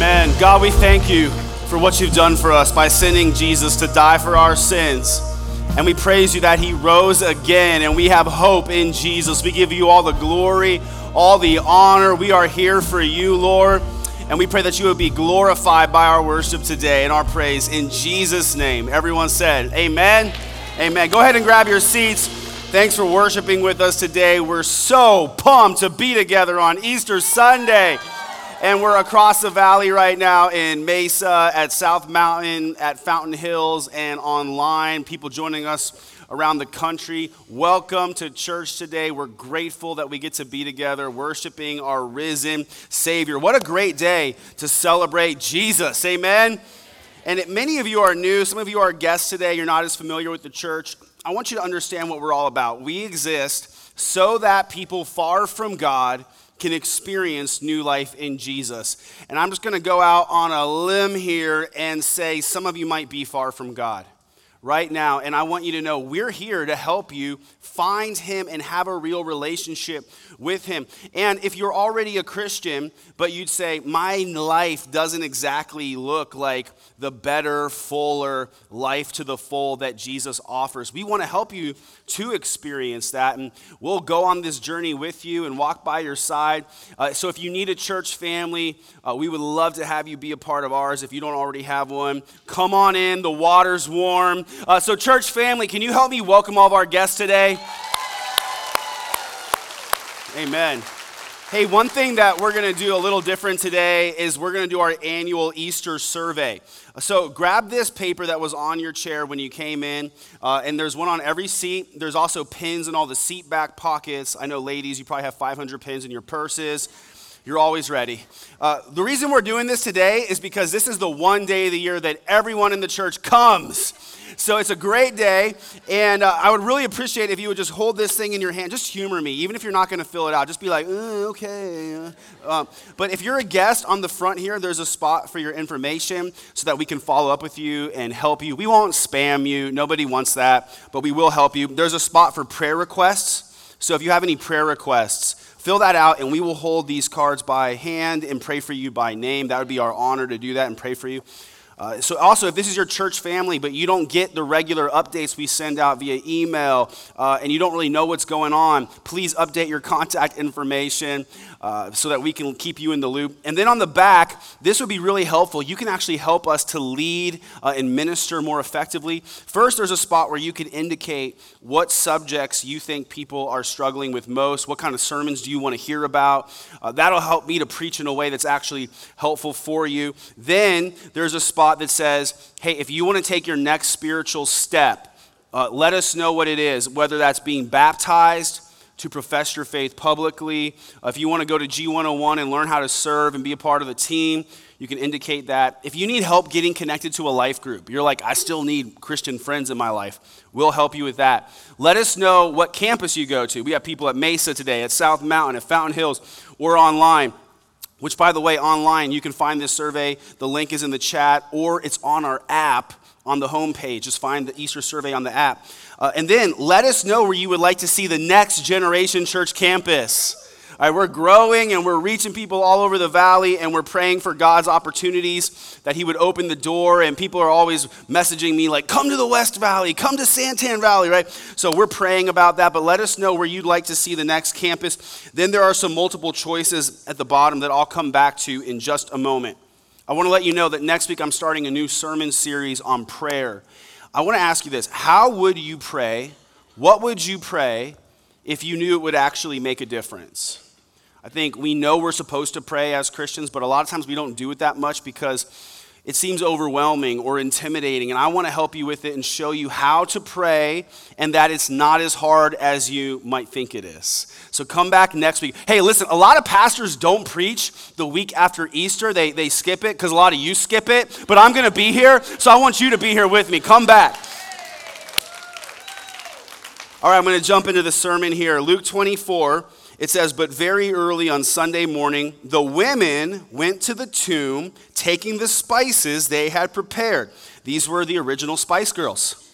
Amen. God, we thank you for what you've done for us by sending Jesus to die for our sins. And we praise you that he rose again, and we have hope in Jesus. We give you all the glory, all the honor. We are here for you, Lord. And we pray that you would be glorified by our worship today and our praise in Jesus' name. Everyone said, Amen. Amen. Go ahead and grab your seats. Thanks for worshiping with us today. We're so pumped to be together on Easter Sunday. And we're across the valley right now in Mesa, at South Mountain, at Fountain Hills, and online. People joining us around the country. Welcome to church today. We're grateful that we get to be together worshiping our risen Savior. What a great day to celebrate Jesus. Amen. And many of you are new, some of you are guests today, you're not as familiar with the church. I want you to understand what we're all about. We exist so that people far from God can experience new life in Jesus. And I'm just going to go out on a limb here and say some of you might be far from God right now. And I want you to know we're here to help you find Him and have a real relationship with Him. And if you're already a Christian, but you'd say, my life doesn't exactly look like the better, fuller life to the full that Jesus offers, we want to help you to experience that. And we'll go on this journey with you and walk by your side. Uh, so if you need a church family, uh, we would love to have you be a part of ours if you don't already have one. Come on in, the water's warm. Uh, so, church family, can you help me welcome all of our guests today? Amen. Hey, one thing that we're going to do a little different today is we're going to do our annual Easter survey. So grab this paper that was on your chair when you came in, uh, and there's one on every seat. There's also pins in all the seat back pockets. I know, ladies, you probably have 500 pins in your purses. You're always ready. Uh, the reason we're doing this today is because this is the one day of the year that everyone in the church comes. So it's a great day, and uh, I would really appreciate if you would just hold this thing in your hand. Just humor me, even if you're not going to fill it out. Just be like, uh, okay. Uh, but if you're a guest on the front here, there's a spot for your information so that we can follow up with you and help you. We won't spam you, nobody wants that, but we will help you. There's a spot for prayer requests. So if you have any prayer requests, fill that out and we will hold these cards by hand and pray for you by name. That would be our honor to do that and pray for you. Uh, so, also, if this is your church family, but you don't get the regular updates we send out via email uh, and you don't really know what's going on, please update your contact information uh, so that we can keep you in the loop. And then on the back, this would be really helpful. You can actually help us to lead uh, and minister more effectively. First, there's a spot where you can indicate what subjects you think people are struggling with most. What kind of sermons do you want to hear about? Uh, that'll help me to preach in a way that's actually helpful for you. Then there's a spot that says, hey, if you want to take your next spiritual step, uh, let us know what it is, whether that's being baptized to profess your faith publicly. Uh, if you want to go to G101 and learn how to serve and be a part of the team, you can indicate that. If you need help getting connected to a life group, you're like, I still need Christian friends in my life, we'll help you with that. Let us know what campus you go to. We have people at Mesa today, at South Mountain, at Fountain Hills, or online which, by the way, online, you can find this survey. The link is in the chat, or it's on our app on the homepage. Just find the Easter survey on the app. Uh, and then let us know where you would like to see the next generation church campus. All right, we're growing and we're reaching people all over the valley, and we're praying for God's opportunities that He would open the door. And people are always messaging me, like, come to the West Valley, come to Santan Valley, right? So we're praying about that, but let us know where you'd like to see the next campus. Then there are some multiple choices at the bottom that I'll come back to in just a moment. I want to let you know that next week I'm starting a new sermon series on prayer. I want to ask you this How would you pray? What would you pray if you knew it would actually make a difference? I think we know we're supposed to pray as Christians, but a lot of times we don't do it that much because it seems overwhelming or intimidating. And I want to help you with it and show you how to pray and that it's not as hard as you might think it is. So come back next week. Hey, listen, a lot of pastors don't preach the week after Easter, they, they skip it because a lot of you skip it. But I'm going to be here, so I want you to be here with me. Come back. All right, I'm going to jump into the sermon here. Luke 24 it says, But very early on Sunday morning, the women went to the tomb taking the spices they had prepared. These were the original Spice Girls.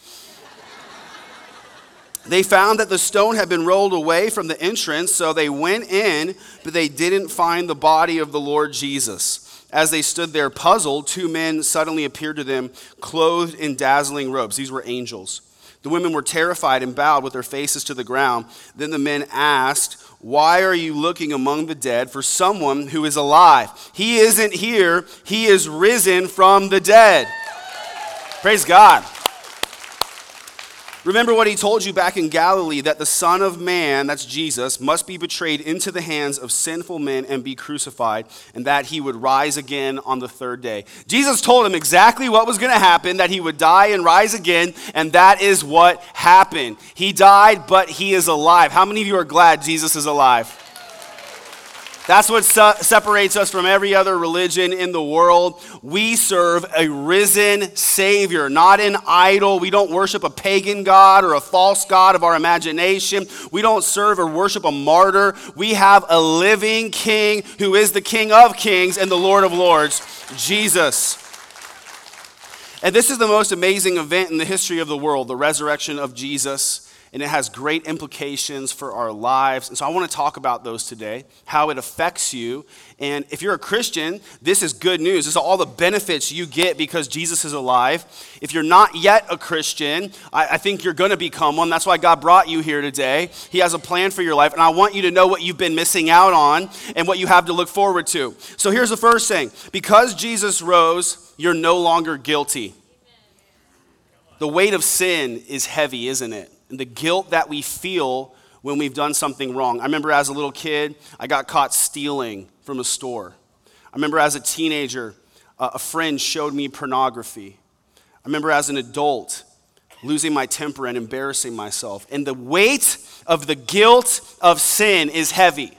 they found that the stone had been rolled away from the entrance, so they went in, but they didn't find the body of the Lord Jesus. as they stood there puzzled, two men suddenly appeared to them, clothed in dazzling robes. These were angels. The women were terrified and bowed with their faces to the ground. Then the men asked, Why are you looking among the dead for someone who is alive? He isn't here, he is risen from the dead. Praise God. Remember what he told you back in Galilee that the Son of Man, that's Jesus, must be betrayed into the hands of sinful men and be crucified, and that he would rise again on the third day. Jesus told him exactly what was going to happen that he would die and rise again, and that is what happened. He died, but he is alive. How many of you are glad Jesus is alive? That's what separates us from every other religion in the world. We serve a risen Savior, not an idol. We don't worship a pagan God or a false God of our imagination. We don't serve or worship a martyr. We have a living King who is the King of kings and the Lord of lords, Jesus. And this is the most amazing event in the history of the world the resurrection of Jesus and it has great implications for our lives. And so I want to talk about those today, how it affects you. And if you're a Christian, this is good news. This is all the benefits you get because Jesus is alive. If you're not yet a Christian, I, I think you're going to become one. That's why God brought you here today. He has a plan for your life, and I want you to know what you've been missing out on and what you have to look forward to. So here's the first thing because Jesus rose, you're no longer guilty. The weight of sin is heavy, isn't it? And the guilt that we feel when we've done something wrong. I remember as a little kid, I got caught stealing from a store. I remember as a teenager, uh, a friend showed me pornography. I remember as an adult, losing my temper and embarrassing myself. And the weight of the guilt of sin is heavy.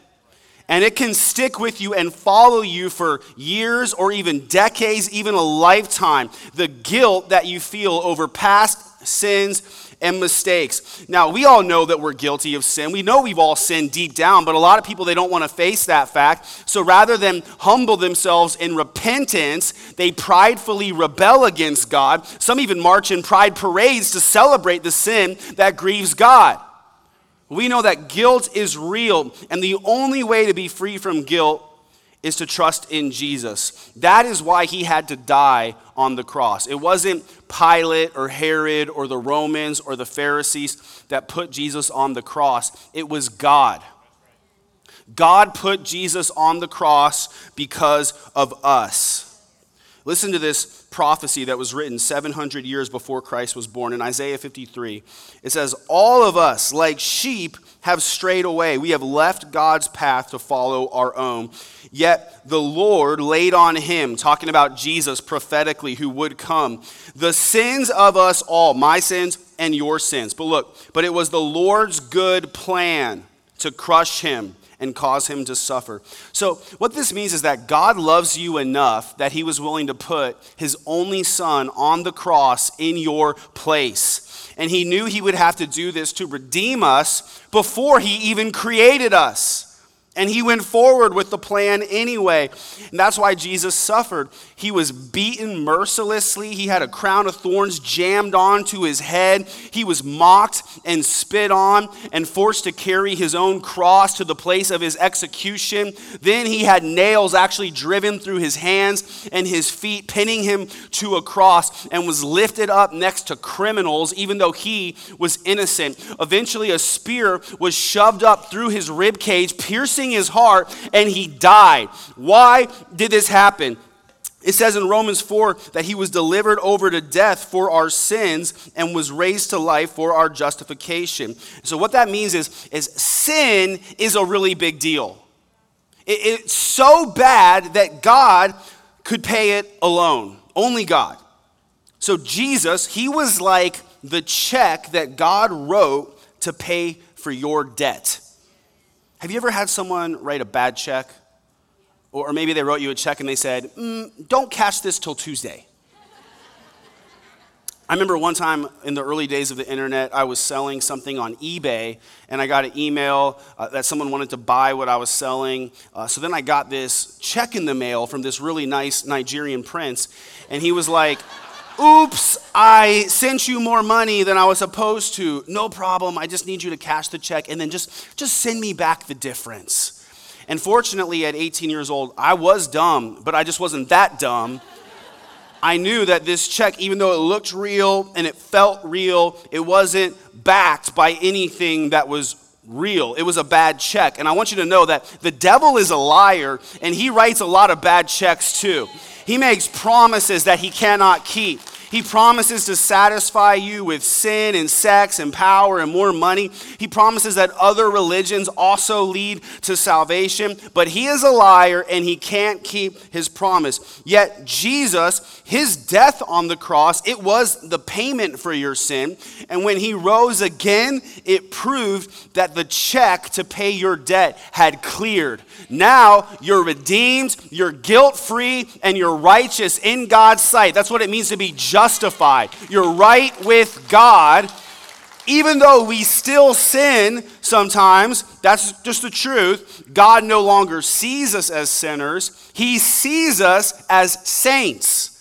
And it can stick with you and follow you for years or even decades, even a lifetime. The guilt that you feel over past sins and mistakes. Now, we all know that we're guilty of sin. We know we've all sinned deep down, but a lot of people, they don't want to face that fact. So rather than humble themselves in repentance, they pridefully rebel against God. Some even march in pride parades to celebrate the sin that grieves God. We know that guilt is real, and the only way to be free from guilt is to trust in Jesus. That is why he had to die on the cross. It wasn't Pilate or Herod or the Romans or the Pharisees that put Jesus on the cross, it was God. God put Jesus on the cross because of us. Listen to this prophecy that was written 700 years before Christ was born in Isaiah 53. It says, All of us, like sheep, have strayed away. We have left God's path to follow our own. Yet the Lord laid on him, talking about Jesus prophetically, who would come, the sins of us all, my sins and your sins. But look, but it was the Lord's good plan to crush him and cause him to suffer. So, what this means is that God loves you enough that he was willing to put his only son on the cross in your place. And he knew he would have to do this to redeem us before he even created us. And he went forward with the plan anyway. And that's why Jesus suffered. He was beaten mercilessly. He had a crown of thorns jammed onto his head. He was mocked and spit on and forced to carry his own cross to the place of his execution. Then he had nails actually driven through his hands and his feet, pinning him to a cross, and was lifted up next to criminals, even though he was innocent. Eventually, a spear was shoved up through his rib cage, piercing his heart, and he died. Why did this happen? It says in Romans 4 that he was delivered over to death for our sins and was raised to life for our justification. So, what that means is, is sin is a really big deal. It, it's so bad that God could pay it alone, only God. So, Jesus, he was like the check that God wrote to pay for your debt. Have you ever had someone write a bad check? Or maybe they wrote you a check and they said, mm, don't cash this till Tuesday. I remember one time in the early days of the internet, I was selling something on eBay, and I got an email uh, that someone wanted to buy what I was selling. Uh, so then I got this check in the mail from this really nice Nigerian prince, and he was like, Oops, I sent you more money than I was supposed to. No problem, I just need you to cash the check, and then just, just send me back the difference. And fortunately, at 18 years old, I was dumb, but I just wasn't that dumb. I knew that this check, even though it looked real and it felt real, it wasn't backed by anything that was real. It was a bad check. And I want you to know that the devil is a liar and he writes a lot of bad checks too. He makes promises that he cannot keep. He promises to satisfy you with sin and sex and power and more money. He promises that other religions also lead to salvation, but he is a liar and he can't keep his promise. Yet Jesus, his death on the cross, it was the payment for your sin. And when he rose again, it proved that the check to pay your debt had cleared. Now you're redeemed, you're guilt free, and you're righteous in God's sight. That's what it means to be justified. You're right with God. Even though we still sin sometimes, that's just the truth. God no longer sees us as sinners, He sees us as saints.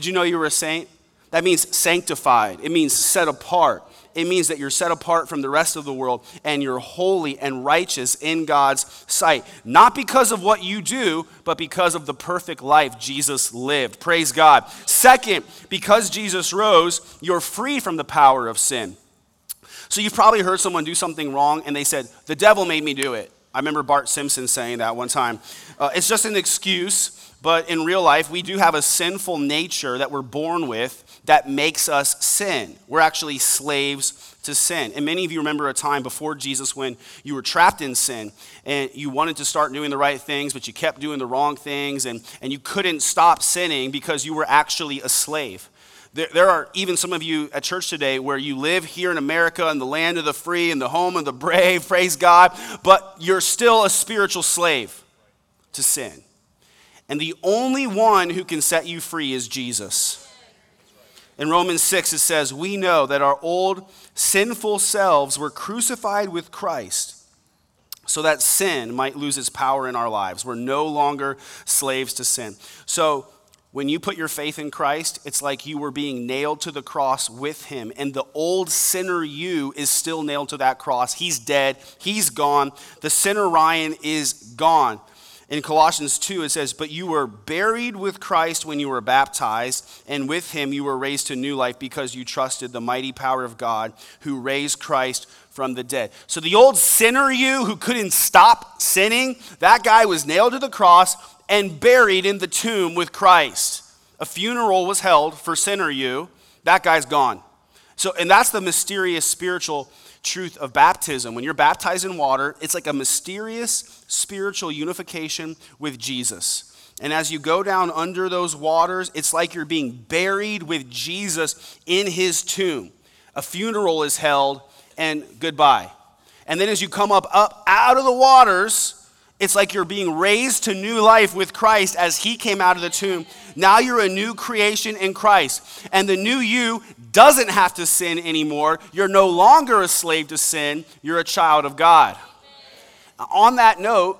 Did you know you were a saint? That means sanctified, it means set apart it means that you're set apart from the rest of the world and you're holy and righteous in God's sight. Not because of what you do, but because of the perfect life Jesus lived. Praise God. Second, because Jesus rose, you're free from the power of sin. So you've probably heard someone do something wrong and they said, The devil made me do it. I remember Bart Simpson saying that one time. Uh, it's just an excuse. But in real life, we do have a sinful nature that we're born with that makes us sin. We're actually slaves to sin. And many of you remember a time before Jesus when you were trapped in sin and you wanted to start doing the right things, but you kept doing the wrong things and, and you couldn't stop sinning because you were actually a slave. There, there are even some of you at church today where you live here in America in the land of the free and the home of the brave, praise God, but you're still a spiritual slave to sin. And the only one who can set you free is Jesus. In Romans 6, it says, We know that our old sinful selves were crucified with Christ so that sin might lose its power in our lives. We're no longer slaves to sin. So, when you put your faith in Christ, it's like you were being nailed to the cross with him. And the old sinner you is still nailed to that cross. He's dead. He's gone. The sinner Ryan is gone. In Colossians 2, it says, But you were buried with Christ when you were baptized, and with him you were raised to new life because you trusted the mighty power of God who raised Christ from the dead. So the old sinner you who couldn't stop sinning, that guy was nailed to the cross and buried in the tomb with Christ. A funeral was held for sinner you. That guy's gone. So, and that's the mysterious spiritual truth of baptism. When you're baptized in water, it's like a mysterious spiritual unification with Jesus. And as you go down under those waters, it's like you're being buried with Jesus in his tomb. A funeral is held, and goodbye. And then as you come up, up out of the waters, it's like you're being raised to new life with Christ as he came out of the tomb. Now you're a new creation in Christ. And the new you doesn't have to sin anymore. You're no longer a slave to sin, you're a child of God. On that note,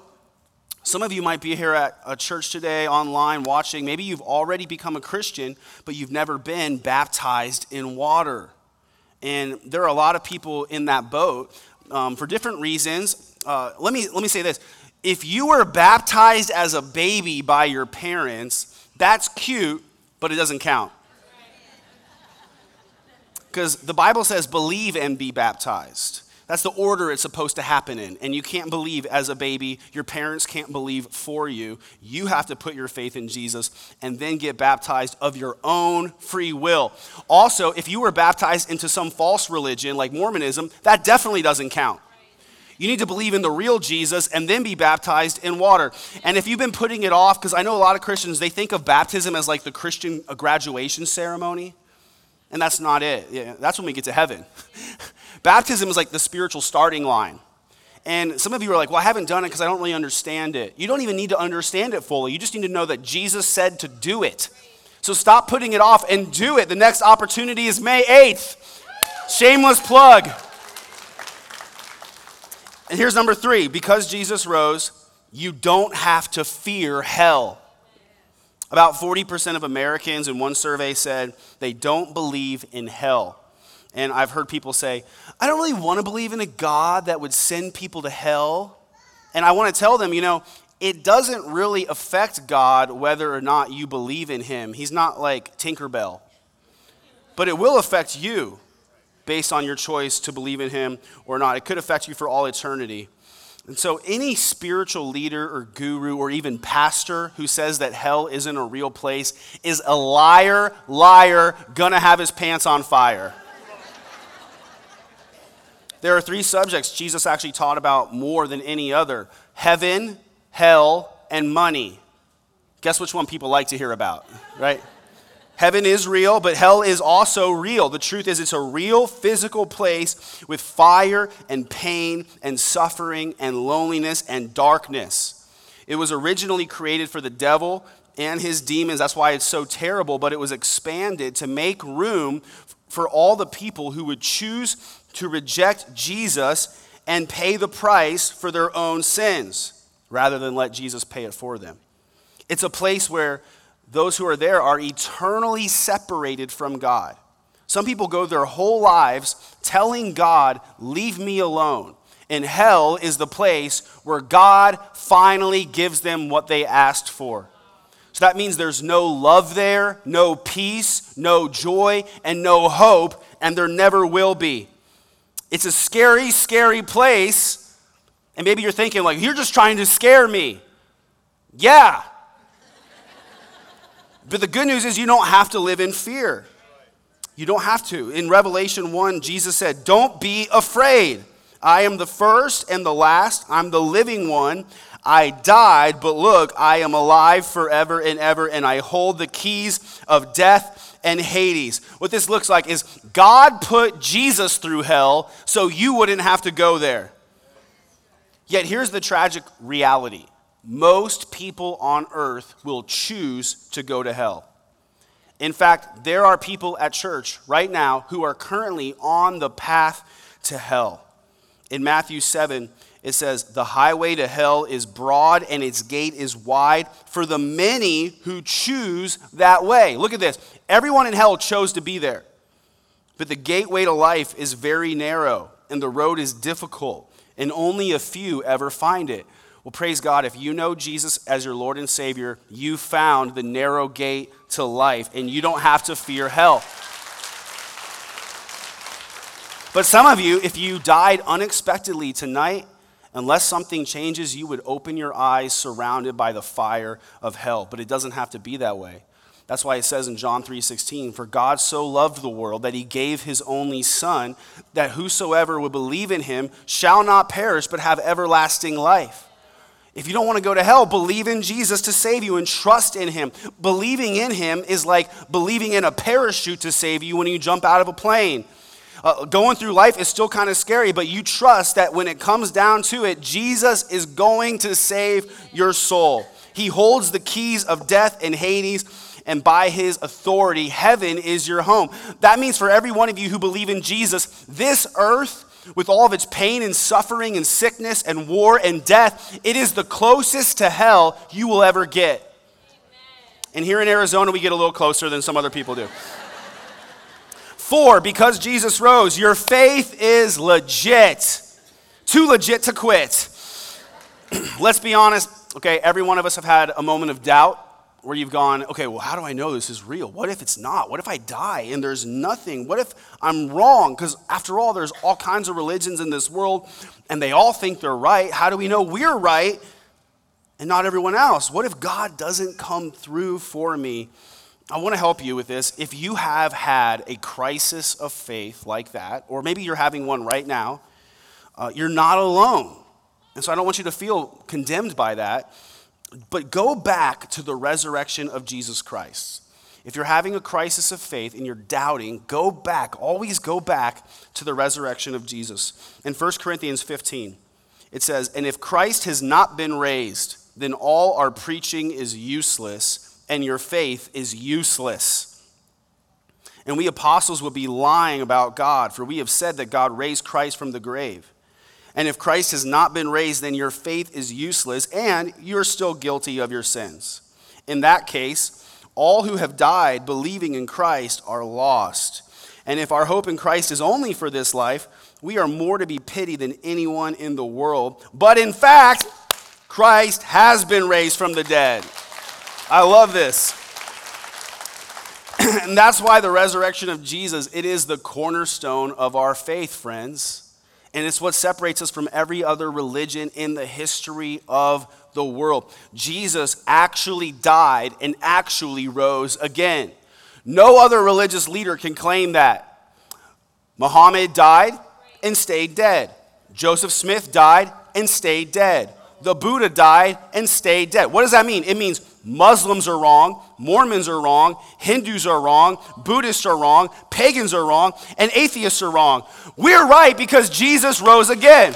some of you might be here at a church today, online, watching. Maybe you've already become a Christian, but you've never been baptized in water. And there are a lot of people in that boat um, for different reasons. Uh, let, me, let me say this if you were baptized as a baby by your parents, that's cute, but it doesn't count. Because the Bible says, believe and be baptized. That's the order it's supposed to happen in. And you can't believe as a baby. Your parents can't believe for you. You have to put your faith in Jesus and then get baptized of your own free will. Also, if you were baptized into some false religion like Mormonism, that definitely doesn't count. You need to believe in the real Jesus and then be baptized in water. And if you've been putting it off, because I know a lot of Christians, they think of baptism as like the Christian graduation ceremony. And that's not it. Yeah, that's when we get to heaven. Baptism is like the spiritual starting line. And some of you are like, well, I haven't done it because I don't really understand it. You don't even need to understand it fully. You just need to know that Jesus said to do it. So stop putting it off and do it. The next opportunity is May 8th. Shameless plug. And here's number three because Jesus rose, you don't have to fear hell. About 40% of Americans in one survey said they don't believe in hell. And I've heard people say, I don't really want to believe in a God that would send people to hell. And I want to tell them, you know, it doesn't really affect God whether or not you believe in Him. He's not like Tinkerbell. But it will affect you based on your choice to believe in Him or not. It could affect you for all eternity. And so, any spiritual leader or guru or even pastor who says that hell isn't a real place is a liar, liar, gonna have his pants on fire. There are three subjects Jesus actually taught about more than any other heaven, hell, and money. Guess which one people like to hear about, right? Heaven is real, but hell is also real. The truth is, it's a real physical place with fire and pain and suffering and loneliness and darkness. It was originally created for the devil and his demons. That's why it's so terrible, but it was expanded to make room for all the people who would choose to reject Jesus and pay the price for their own sins rather than let Jesus pay it for them. It's a place where those who are there are eternally separated from God. Some people go their whole lives telling God, Leave me alone. And hell is the place where God finally gives them what they asked for. So that means there's no love there, no peace, no joy, and no hope, and there never will be. It's a scary, scary place. And maybe you're thinking, like, you're just trying to scare me. Yeah, but the good news is you don't have to live in fear. You don't have to. In Revelation 1, Jesus said, Don't be afraid. I am the first and the last. I'm the living one. I died, but look, I am alive forever and ever, and I hold the keys of death and Hades. What this looks like is God put Jesus through hell so you wouldn't have to go there. Yet here's the tragic reality most people on earth will choose to go to hell. In fact, there are people at church right now who are currently on the path to hell. In Matthew 7, it says, The highway to hell is broad and its gate is wide for the many who choose that way. Look at this. Everyone in hell chose to be there. But the gateway to life is very narrow and the road is difficult, and only a few ever find it. Well, praise God, if you know Jesus as your Lord and Savior, you found the narrow gate to life, and you don't have to fear hell. But some of you, if you died unexpectedly tonight, unless something changes, you would open your eyes surrounded by the fire of hell. But it doesn't have to be that way. That's why it says in John 3:16, "For God so loved the world that he gave his only son, that whosoever would believe in him shall not perish but have everlasting life." If you don't want to go to hell, believe in Jesus to save you and trust in him. Believing in him is like believing in a parachute to save you when you jump out of a plane. Uh, going through life is still kind of scary, but you trust that when it comes down to it, Jesus is going to save your soul. He holds the keys of death and Hades, and by his authority, heaven is your home. That means for every one of you who believe in Jesus, this earth with all of its pain and suffering and sickness and war and death, it is the closest to hell you will ever get. And here in Arizona, we get a little closer than some other people do. Four, because Jesus rose, your faith is legit. Too legit to quit. Let's be honest, okay, every one of us have had a moment of doubt where you've gone, okay, well, how do I know this is real? What if it's not? What if I die and there's nothing? What if I'm wrong? Because after all, there's all kinds of religions in this world and they all think they're right. How do we know we're right and not everyone else? What if God doesn't come through for me? I want to help you with this. If you have had a crisis of faith like that, or maybe you're having one right now, uh, you're not alone. And so I don't want you to feel condemned by that. But go back to the resurrection of Jesus Christ. If you're having a crisis of faith and you're doubting, go back, always go back to the resurrection of Jesus. In 1 Corinthians 15, it says, And if Christ has not been raised, then all our preaching is useless and your faith is useless. And we apostles would be lying about God, for we have said that God raised Christ from the grave. And if Christ has not been raised, then your faith is useless and you're still guilty of your sins. In that case, all who have died believing in Christ are lost. And if our hope in Christ is only for this life, we are more to be pitied than anyone in the world. But in fact, Christ has been raised from the dead. I love this. and that's why the resurrection of Jesus, it is the cornerstone of our faith, friends. And it's what separates us from every other religion in the history of the world. Jesus actually died and actually rose again. No other religious leader can claim that. Muhammad died and stayed dead. Joseph Smith died and stayed dead. The Buddha died and stayed dead. What does that mean? It means Muslims are wrong, Mormons are wrong, Hindus are wrong, Buddhists are wrong, pagans are wrong, and atheists are wrong. We're right because Jesus rose again.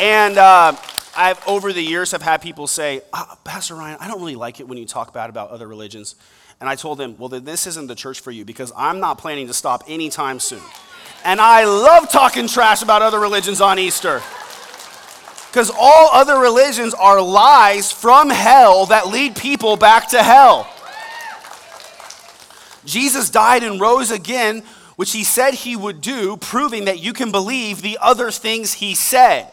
And uh, I've over the years have had people say, oh, Pastor Ryan, I don't really like it when you talk bad about other religions. And I told them, well, then this isn't the church for you because I'm not planning to stop anytime soon. And I love talking trash about other religions on Easter. Because all other religions are lies from hell that lead people back to hell. Jesus died and rose again, which he said he would do, proving that you can believe the other things he said.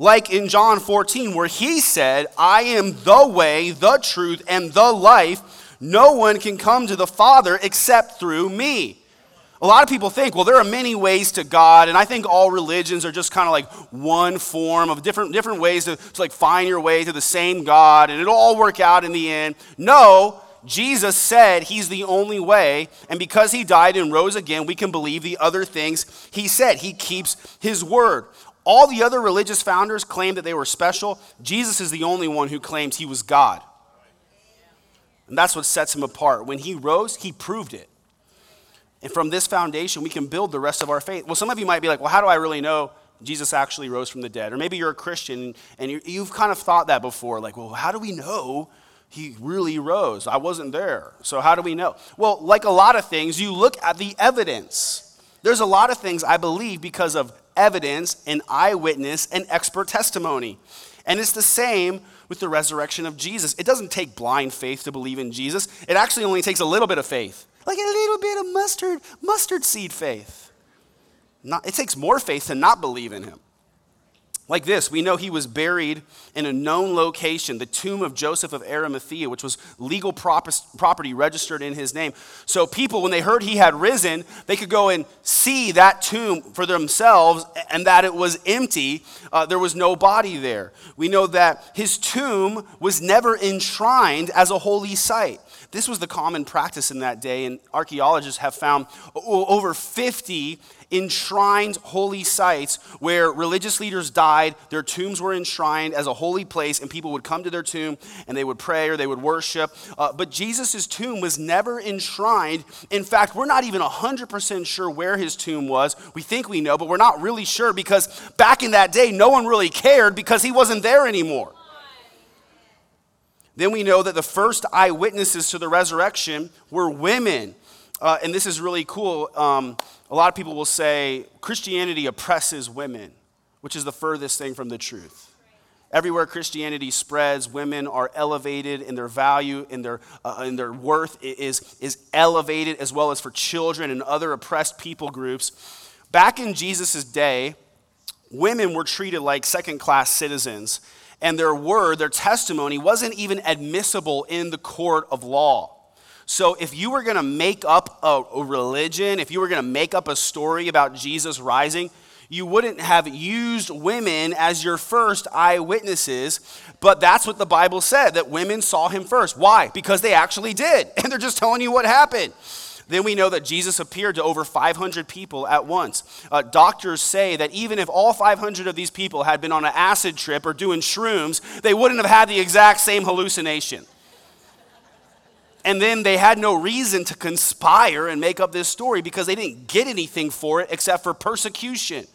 Like in John 14, where he said, I am the way, the truth, and the life. No one can come to the Father except through me. A lot of people think, well, there are many ways to God, and I think all religions are just kind of like one form of different, different ways to, to like find your way to the same God, and it'll all work out in the end. No, Jesus said he's the only way, and because he died and rose again, we can believe the other things he said. He keeps his word. All the other religious founders claimed that they were special. Jesus is the only one who claims he was God. And that's what sets him apart. When he rose, he proved it. And from this foundation, we can build the rest of our faith. Well, some of you might be like, well, how do I really know Jesus actually rose from the dead? Or maybe you're a Christian and you, have kind of thought that before. Like, well, how do we know he really rose? I wasn't there. So how do we know? Well, like a lot of things, you look at the evidence. There's a lot of things I believe because of evidence and eyewitness and expert testimony. And it's the same with the resurrection of Jesus. It doesn't take blind faith to believe in Jesus, it actually only takes a little bit of faith like a little bit of mustard, mustard seed faith. Not, it takes more faith to not believe in him. Like this, we know he was buried in a known location, the tomb of Joseph of Arimathea, which was legal property registered in his name. So people, when they heard he had risen, they could go and see that tomb for themselves and that it was empty. Uh, there was no body there. We know that his tomb was never enshrined as a holy site. This was the common practice in that day, and archaeologists have found over 50 enshrined holy sites where religious leaders died, their tombs were enshrined as a holy place, and people would come to their tomb and they would pray or they would worship. Uh, but Jesus' tomb was never enshrined. In fact, we're not even 100% sure where his tomb was. We think we know, but we're not really sure because back in that day, no one really cared because he wasn't there anymore. Then we know that the first eyewitnesses to the resurrection were women. Uh, and this is really cool. Um, a lot of people will say Christianity oppresses women, which is the furthest thing from the truth. Everywhere Christianity spreads, women are elevated in their value, in their, uh, in their worth is, is elevated, as well as for children and other oppressed people groups. Back in Jesus' day, women were treated like second class citizens and their word, their testimony, wasn't even admissible in the court of law. So, if you were going to make up a, religion, if you were going to make up a story about Jesus rising, you wouldn't have used women as your first eyewitnesses. But that's what the Bible said that women saw him first. Why? Because they actually did. And they're just telling you what happened. Then we know that Jesus appeared to over 500 people at once. Uh, doctors say that even if all 500 of these people had been on an acid trip or doing shrooms, they wouldn't have had the exact same hallucination. And then they had no reason to conspire and make up this story because they didn't get anything for it except for persecution.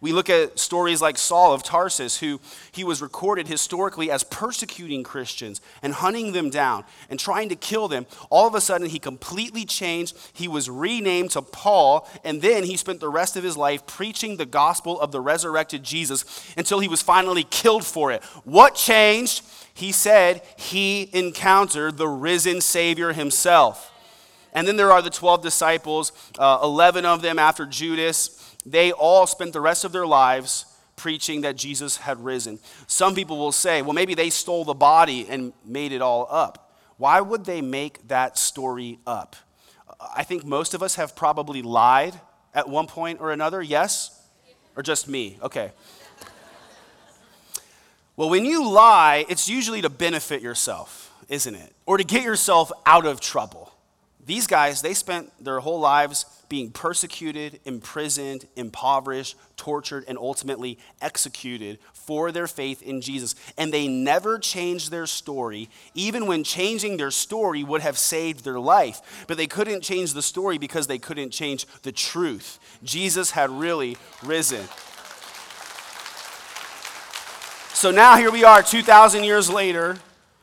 We look at stories like Saul of Tarsus, who he was recorded historically as persecuting Christians and hunting them down and trying to kill them. All of a sudden, he completely changed. He was renamed to Paul, and then he spent the rest of his life preaching the gospel of the resurrected Jesus until he was finally killed for it. What changed? He said he encountered the risen Savior himself. And then there are the 12 disciples, uh, 11 of them after Judas they all spent the rest of their lives preaching that Jesus had risen. Some people will say, well, maybe they stole the body and made it all up. Why would they make that story up? I think most of us have probably lied at one point or another, yes? Or just me? Okay. Well, when you lie, it's usually to benefit yourself, isn't it? Or to get yourself out of trouble. These guys, they spent their whole lives being persecuted, imprisoned, impoverished, tortured, and ultimately executed for their faith in Jesus. And they never changed their story, even when changing their story would have saved their life. But they couldn't change the story because they couldn't change the truth. Jesus had really risen. So now here we are, 2,000 years later.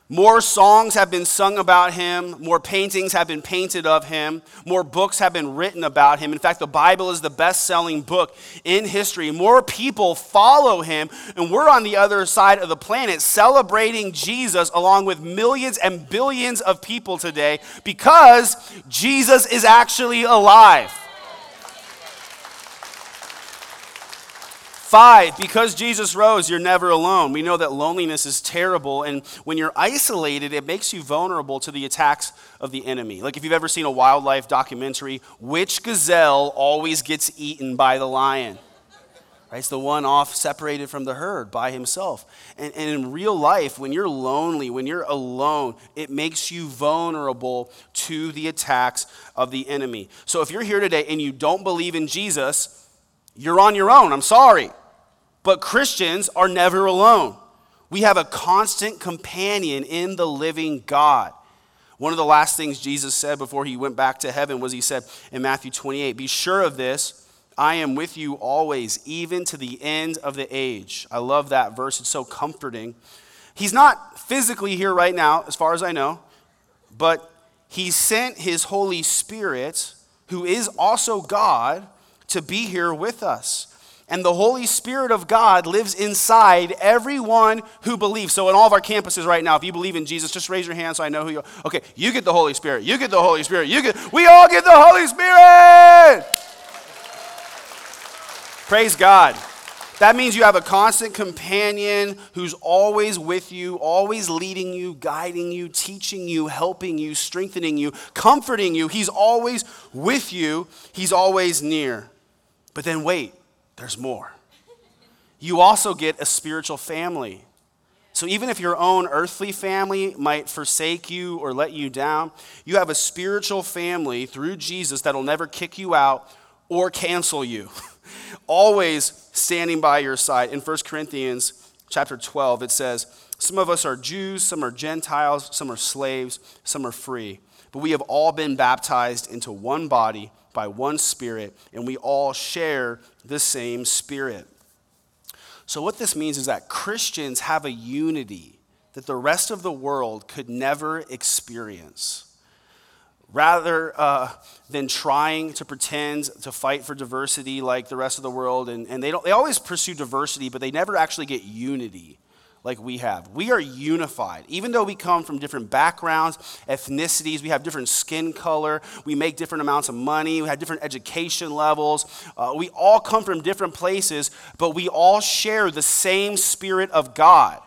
More songs have been sung about him. More paintings have been painted of him. More books have been written about him. In fact, the Bible is the best selling book in history. More people follow him. And we're on the other side of the planet celebrating Jesus along with millions and billions of people today because Jesus is actually alive. Five, because Jesus rose, you're never alone. We know that loneliness is terrible, and when you're isolated, it makes you vulnerable to the attacks of the enemy. Like if you've ever seen a wildlife documentary, which gazelle always gets eaten by the lion? Right? It's the one off separated from the herd by himself. And, and in real life, when you're lonely, when you're alone, it makes you vulnerable to the attacks of the enemy. So if you're here today and you don't believe in Jesus, you're on your own. I'm sorry. But Christians are never alone. We have a constant companion in the living God. One of the last things Jesus said before he went back to heaven was he said in Matthew 28 Be sure of this, I am with you always, even to the end of the age. I love that verse, it's so comforting. He's not physically here right now, as far as I know, but he sent his Holy Spirit, who is also God to be here with us. And the Holy Spirit of God lives inside everyone who believes. So, in all of our campuses right now, if you believe in Jesus, just raise your hand so I know who you are. Okay, you get the Holy Spirit. You get the Holy Spirit. You get, we all get the Holy Spirit. Praise God. That means you have a constant companion who's always with you, always leading you, guiding you, teaching you, helping you, strengthening you, comforting you. He's always with you, He's always near. But then wait, there's more. You also get a spiritual family. So even if your own earthly family might forsake you or let you down, you have a spiritual family through Jesus that'll never kick you out or cancel you. Always standing by your side. In 1 Corinthians chapter 12, it says, Some of us are Jews, some are Gentiles, some are slaves, some are free. But we have all been baptized into one body by one Spirit, and we all share the same Spirit. So, what this means is that Christians have a unity that the rest of the world could never experience. Rather uh, than trying to pretend to fight for diversity like the rest of the world, and, and they, don't, they always pursue diversity, but they never actually get unity like we have. We are unified. Even though we come from different backgrounds, ethnicities, we have different skin color, we make different amounts of money, we have different education levels, uh, we all come from different places, but we all share the same Spirit of God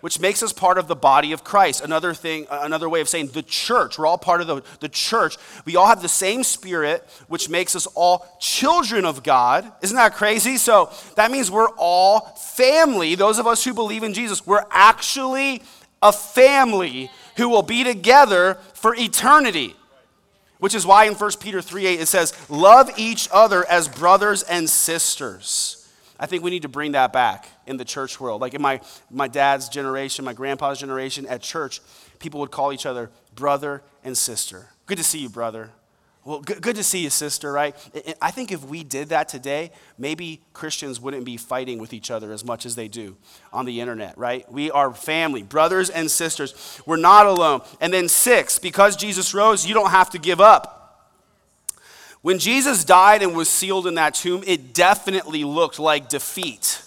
which makes us part of the body of Christ. Another thing, another way of saying the church. We're all part of the, the church. We all have the same spirit, which makes us all children of God. Isn't that crazy? So that means we're all family. Those of us who believe in Jesus, we're actually a family who will be together for eternity. Which is why in 1 Peter 3 8 it says, Love each other as brothers and sisters. I think we need to bring that back in the church world. Like in my, my dad's generation, my grandpa's generation, at church, people would call each other brother and sister. Good to see you, brother. Well, good, good to see you, sister, right? I think if we did that today, maybe Christians wouldn't be fighting with each other as much as they do on the internet, right? We are family, brothers and sisters. We're not alone. And then, six, because Jesus rose, you don't have to give up. When Jesus died and was sealed in that tomb, it definitely looked like defeat.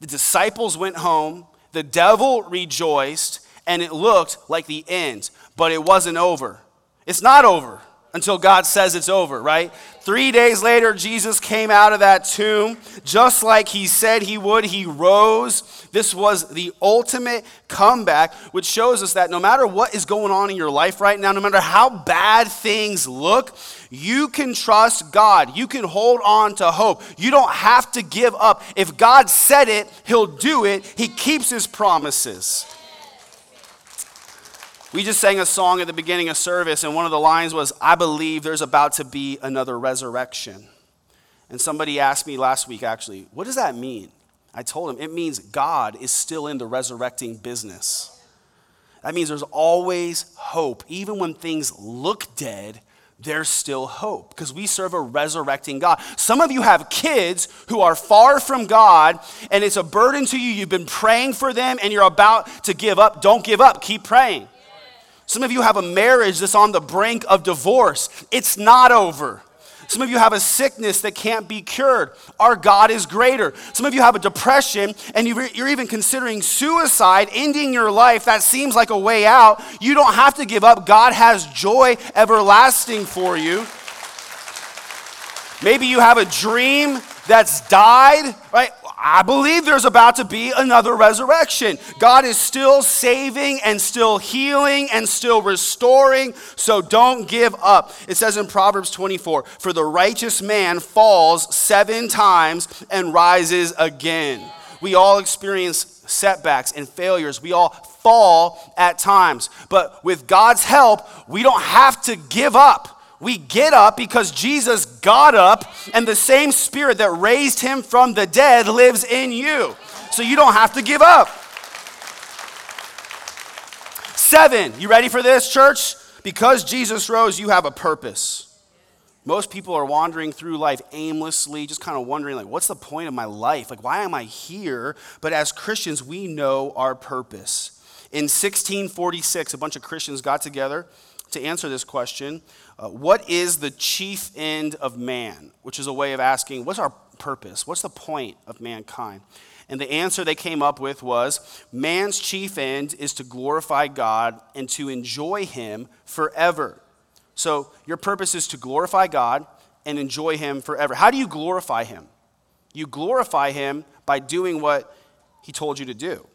The disciples went home, the devil rejoiced, and it looked like the end, but it wasn't over. It's not over until God says it's over, right? Three days later, Jesus came out of that tomb just like he said he would. He rose. This was the ultimate comeback, which shows us that no matter what is going on in your life right now, no matter how bad things look, you can trust God. You can hold on to hope. You don't have to give up. If God said it, He'll do it. He keeps His promises. We just sang a song at the beginning of service, and one of the lines was, I believe there's about to be another resurrection. And somebody asked me last week, actually, what does that mean? I told him, it means God is still in the resurrecting business. That means there's always hope. Even when things look dead, there's still hope because we serve a resurrecting God. Some of you have kids who are far from God and it's a burden to you. You've been praying for them and you're about to give up. Don't give up, keep praying. Some of you have a marriage that's on the brink of divorce. It's not over. Some of you have a sickness that can't be cured. Our God is greater. Some of you have a depression and you're even considering suicide, ending your life. That seems like a way out. You don't have to give up. God has joy everlasting for you. Maybe you have a dream that's died, right? I believe there's about to be another resurrection. God is still saving and still healing and still restoring, so don't give up. It says in Proverbs 24 For the righteous man falls seven times and rises again. We all experience setbacks and failures. We all fall at times. But with God's help, we don't have to give up. We get up because Jesus got up, and the same spirit that raised him from the dead lives in you. So you don't have to give up. Seven, you ready for this, church? Because Jesus rose, you have a purpose. Most people are wandering through life aimlessly, just kind of wondering, like, what's the point of my life? Like, why am I here? But as Christians, we know our purpose. In 1646, a bunch of Christians got together to answer this question uh, What is the chief end of man? Which is a way of asking, What's our purpose? What's the point of mankind? And the answer they came up with was man's chief end is to glorify God and to enjoy Him forever. So your purpose is to glorify God and enjoy Him forever. How do you glorify Him? You glorify Him by doing what He told you to do.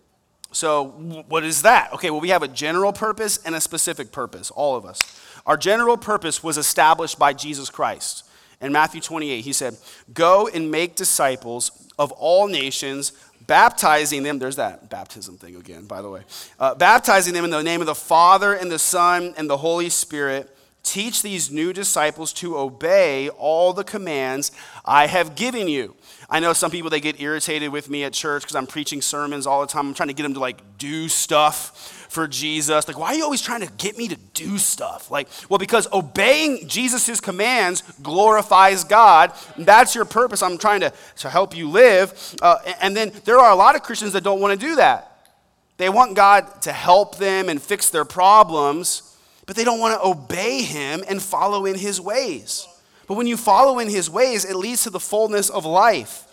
So, what is that? Okay, well, we have a general purpose and a specific purpose, all of us. Our general purpose was established by Jesus Christ. In Matthew 28, he said, Go and make disciples of all nations, baptizing them. There's that baptism thing again, by the way. Uh, baptizing them in the name of the Father and the Son and the Holy Spirit. Teach these new disciples to obey all the commands I have given you. I know some people, they get irritated with me at church because I'm preaching sermons all the time. I'm trying to get them to like do stuff for Jesus. Like, why are you always trying to get me to do stuff? Like, well, because obeying Jesus' commands glorifies God. That's your purpose. I'm trying to, to help you live. Uh, and then there are a lot of Christians that don't want to do that. They want God to help them and fix their problems, but they don't want to obey Him and follow in His ways. But when you follow in his ways, it leads to the fullness of life.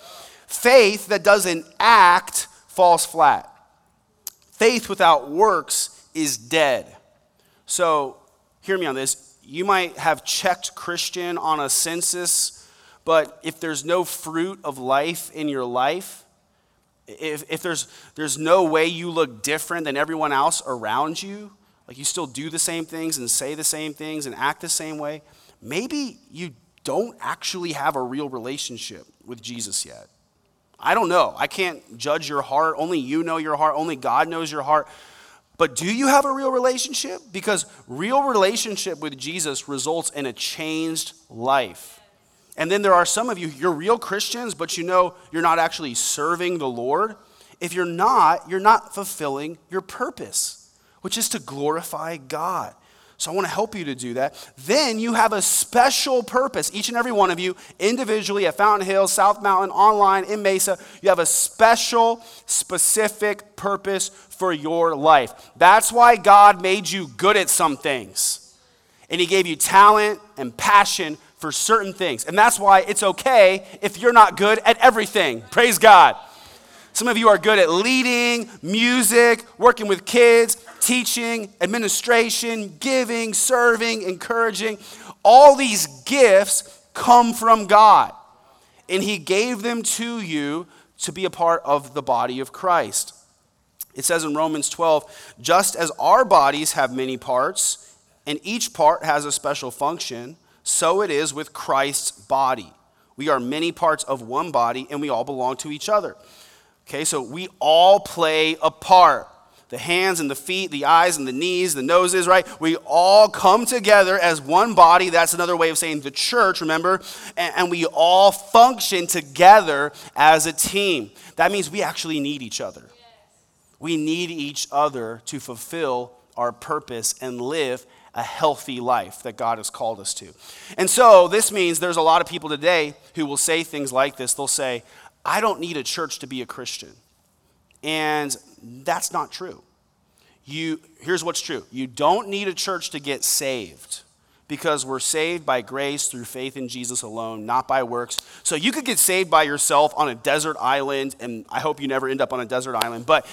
Faith that doesn't act falls flat. Faith without works is dead. So, hear me on this. You might have checked Christian on a census, but if there's no fruit of life in your life, if, if there's, there's no way you look different than everyone else around you, like you still do the same things and say the same things and act the same way, maybe you don't actually have a real relationship with Jesus yet. I don't know. I can't judge your heart. Only you know your heart. Only God knows your heart. But do you have a real relationship? Because real relationship with Jesus results in a changed life. And then there are some of you, you're real Christians, but you know you're not actually serving the Lord. If you're not, you're not fulfilling your purpose, which is to glorify God. So I want to help you to do that. Then you have a special purpose, each and every one of you, individually at Fountain Hills, South Mountain, online, in Mesa. You have a special, specific purpose for your life. That's why God made you good at some things. And He gave you talent and passion for certain things. And that's why it's okay if you're not good at everything. Praise God. Some of you are good at leading, music, working with kids teaching, administration, giving, serving, encouraging. All these gifts come from God, and He gave them to you to be a part of the body of Christ. It says in Romans 12, just as our bodies have many parts, and each part has a special function, so it is with Christ's body. We are many parts of one body, and we all belong to each other. Okay, so we all play a part. The hands and the feet, the eyes and the knees, the noses, right? We all come together as one body. That's another way of saying the church, remember? And, and we all function together as a team. That means we actually need each other. We need each other to fulfill our purpose and live a healthy life that God has called us to. And so this means there's a lot of people today who will say things like this. They'll say, I don't need a church to be a Christian. And that's not true. You, here's what's true you don't need a church to get saved because we're saved by grace through faith in Jesus alone, not by works. So you could get saved by yourself on a desert island, and I hope you never end up on a desert island, but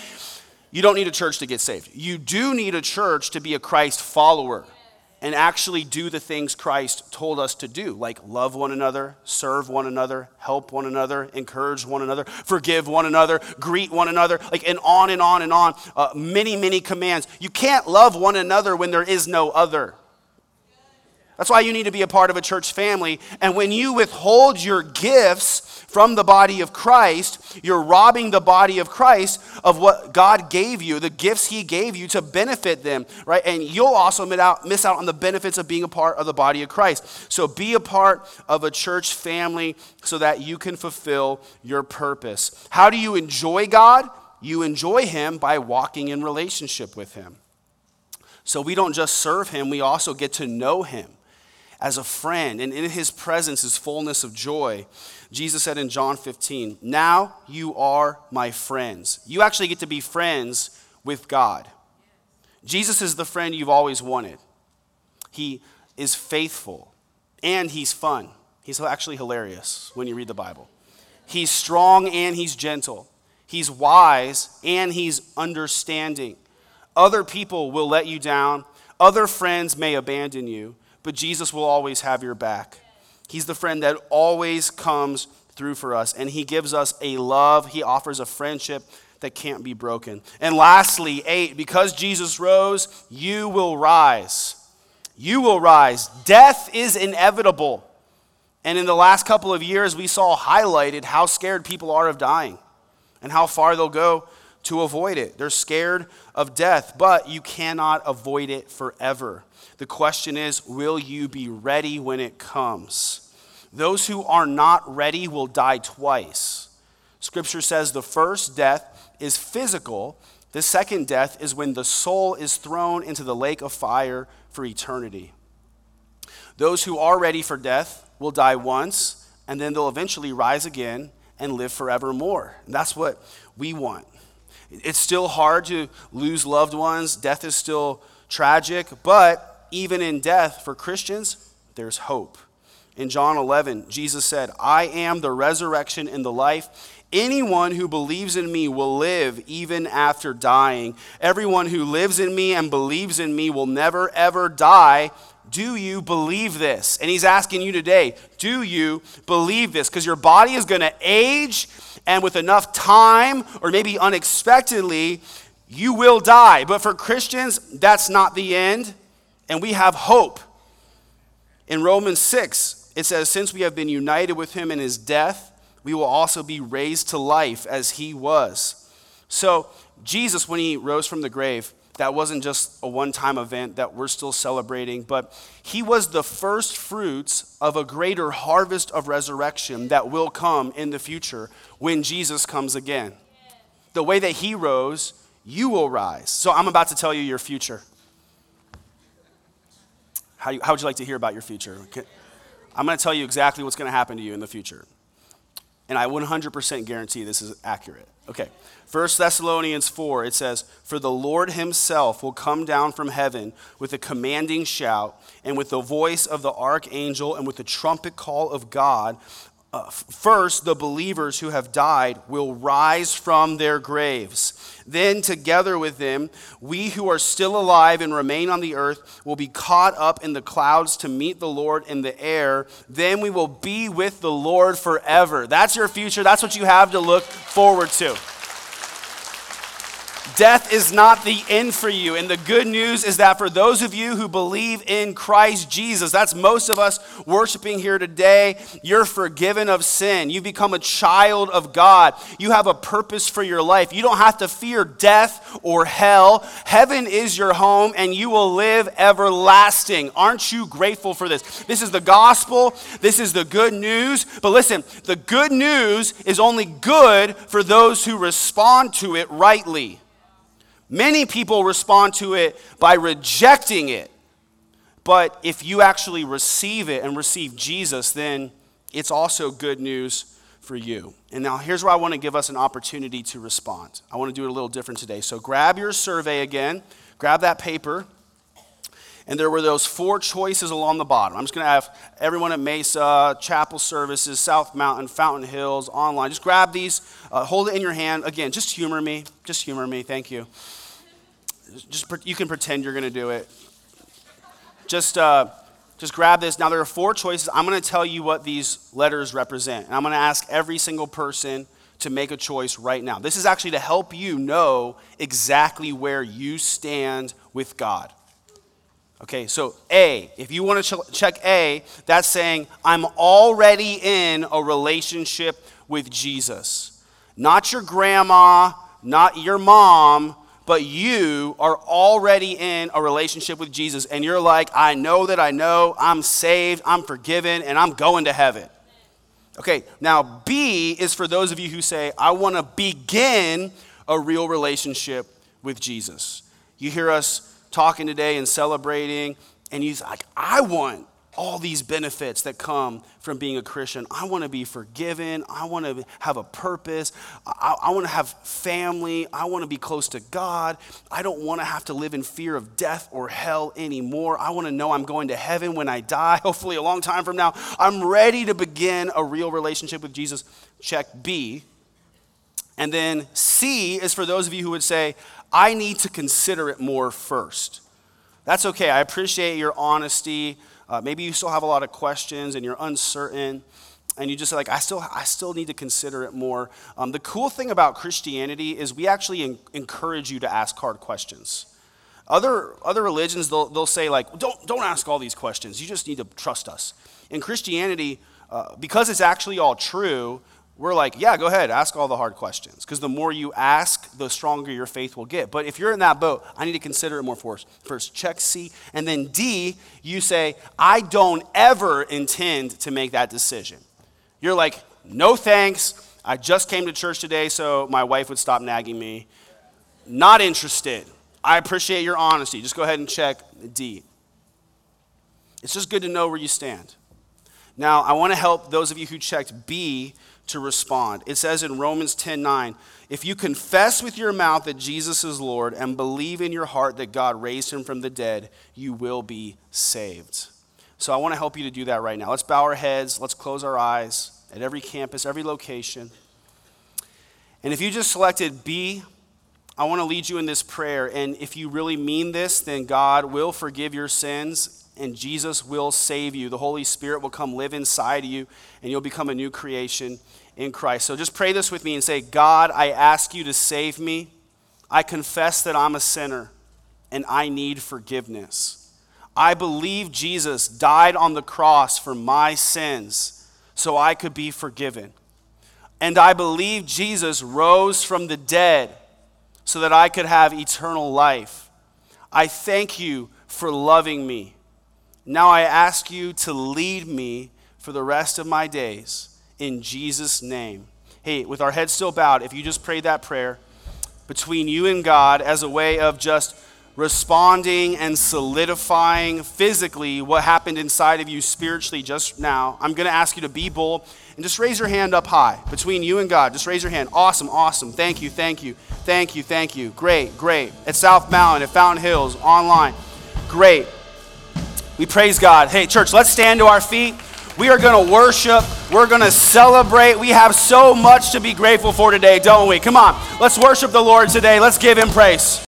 you don't need a church to get saved. You do need a church to be a Christ follower and actually do the things Christ told us to do, like love one another, serve one another, help one another, encourage one another, forgive one another, greet one another, like and on and on and on. Uh, many, many commands. You can't love one another when there is no other. That's why you need to be a part of a church family. And when you withhold your gifts from the body of Christ, you're robbing the body of Christ of what God gave you, the gifts He gave you to benefit them, right? And you'll also miss out, on the benefits of being a part of the body of Christ. So be a part of a church family so that you can fulfill your purpose. How do you enjoy God? You enjoy Him by walking in relationship with Him. So we don't just serve Him, we also get to know Him as a friend, and in his presence is fullness of joy. Jesus said in John 15, Now you are my friends. You actually get to be friends with God. Jesus is the friend you've always wanted. He is faithful and he's fun. He's actually hilarious when you read the Bible. He's strong and he's gentle. He's wise and he's understanding. Other people will let you down, other friends may abandon you but Jesus will always have your back. He's the friend that always comes through for us, and He gives us a love, He offers a friendship that can't be broken. And lastly, eight, because Jesus rose, you will rise. You will rise. Death is inevitable. And in the last couple of years, we saw highlighted how scared people are of dying and how far they'll go to avoid it. They're scared of death, but you cannot avoid it forever. The question is will you be ready when it comes? Those who are not ready will die twice. Scripture says the first death is physical, the second death is when the soul is thrown into the lake of fire for eternity. Those who are ready for death will die once, and then they'll eventually rise again and live forevermore. And that's what we want. It's still hard to lose loved ones, death is still tragic, but even in death, for Christians, there's hope. In John 11, Jesus said, I am the resurrection and the life. Anyone who believes in me will live even after dying. Everyone who lives in me and believes in me will never, ever die. Do you believe this? And he's asking you today, do you believe this? Because your body is going to age, and with enough time, or maybe unexpectedly, you will die. But for Christians, that's not the end and we have hope. In Romans 6, it says, Since we have been united with him in his death, we will also be raised to life as he was. So, Jesus, when he rose from the grave, that wasn't just a one time event that we're still celebrating, but he was the first fruits of a greater harvest of resurrection that will come in the future when Jesus comes again. The way that he rose, you will rise. So I'm about to tell you your future. How, you, how would you like to hear about your future? I'm going to tell you exactly what's going to happen to you in the future. And I 100% guarantee this is accurate. Okay. 1 Thessalonians 4, it says, For the Lord himself will come down from heaven with a commanding shout, and with the voice of the archangel, and with the trumpet call of God, uh, first, the believers who have died will rise from their graves. Then, together with them, we who are still alive and remain on the earth will be caught up in the clouds to meet the Lord in the air. Then we will be with the Lord forever. That's your future. That's what you have to look forward to. Death is not the end for you. And the good news is that for those of you who believe in Christ Jesus, that's most of us worshiping here today, you're forgiven of sin. You become a child of God. You have a purpose for your life. You don't have to fear death or hell. Heaven is your home and you will live everlasting. Aren't you grateful for this? This is the gospel. This is the good news. But listen, the good news is only good for those who respond to it rightly. Many people respond to it by rejecting it. But if you actually receive it and receive Jesus, then it's also good news for you. And now here's where I want to give us an opportunity to respond. I want to do it a little different today. So grab your survey again, grab that paper. And there were those four choices along the bottom. I'm just going to have everyone at Mesa, Chapel Services, South Mountain, Fountain Hills, online. Just grab these, uh, hold it in your hand. Again, just humor me. Just humor me. Thank you. Just you can pretend you're going to do it. Just, uh, just grab this. Now there are four choices. I'm going to tell you what these letters represent, and I'm going to ask every single person to make a choice right now. This is actually to help you know exactly where you stand with God. Okay, so A, if you want to ch- check A, that's saying, I'm already in a relationship with Jesus. Not your grandma, not your mom, but you are already in a relationship with Jesus and you're like, I know that I know, I'm saved, I'm forgiven, and I'm going to heaven. Okay, now B is for those of you who say, I want to begin a real relationship with Jesus. You hear us talking today and celebrating, and you're like, I want all these benefits that come from being a Christian. I want to be forgiven. I want to have a purpose. I, I, want to have family. I want to be close to God. I don't want to have to live in fear of death or hell anymore. I want to know I'm going to heaven when I die, hopefully a long time from now. I'm ready to begin a real relationship with Jesus. Check B. And then C is for those of you who would say, I need to consider it more first. That's okay. I appreciate your honesty. Uh, maybe you still have a lot of questions and you're uncertain and you just like i still i still need to consider it more um, the cool thing about christianity is we actually encourage you to ask hard questions other other religions they'll, they'll say like don't don't ask all these questions you just need to trust us in christianity uh, because it's actually all true we're like, yeah, go ahead, ask all the hard questions. Because the more you ask, the stronger your faith will get. But if you're in that boat, I need to consider it more first. First, check C. And then D, you say, I don't ever intend to make that decision. You're like, no thanks. I just came to church today so my wife would stop nagging me. Not interested. I appreciate your honesty. Just go ahead and check D. It's just good to know where you stand. Now, I want to help those of you who checked B to respond. It says in Romans 10 9, if you confess with your mouth that Jesus is Lord and believe in your heart that God raised him from the dead, you will be saved. So I want to help you to do that right now. Let's bow our heads, let's close our eyes at every campus, every location. And if you just selected B, I want to lead you in this prayer. And if you really mean this, then God will forgive your sins and Jesus will save you. The Holy Spirit will come live inside you, and you'll become a new creation in Christ. So just pray this with me and say, God, I ask you to save me. I confess that I'm a sinner and I need forgiveness. I believe Jesus died on the cross for my sins so I could be forgiven. And I believe Jesus rose from the dead so that I could have eternal life. I thank you for loving me. Now I ask you to lead me for the rest of my days in Jesus' name. Hey, with our heads still bowed, if you just prayed that prayer between you and God as a way of just responding and solidifying physically what happened inside of you spiritually just now, I'm going to ask you to be bold and just raise your hand up high between you and God. Just raise your hand. Awesome, awesome. Thank you, thank you, thank you, thank you. Great, great. At South Mountain, at Fountain Hills, online. Great. We praise God. Hey, church, let's stand to our feet. We are going to worship We're going to celebrate. We have so much to be grateful for today, don't we? Come on, let's worship the Lord today. Let's give him praise.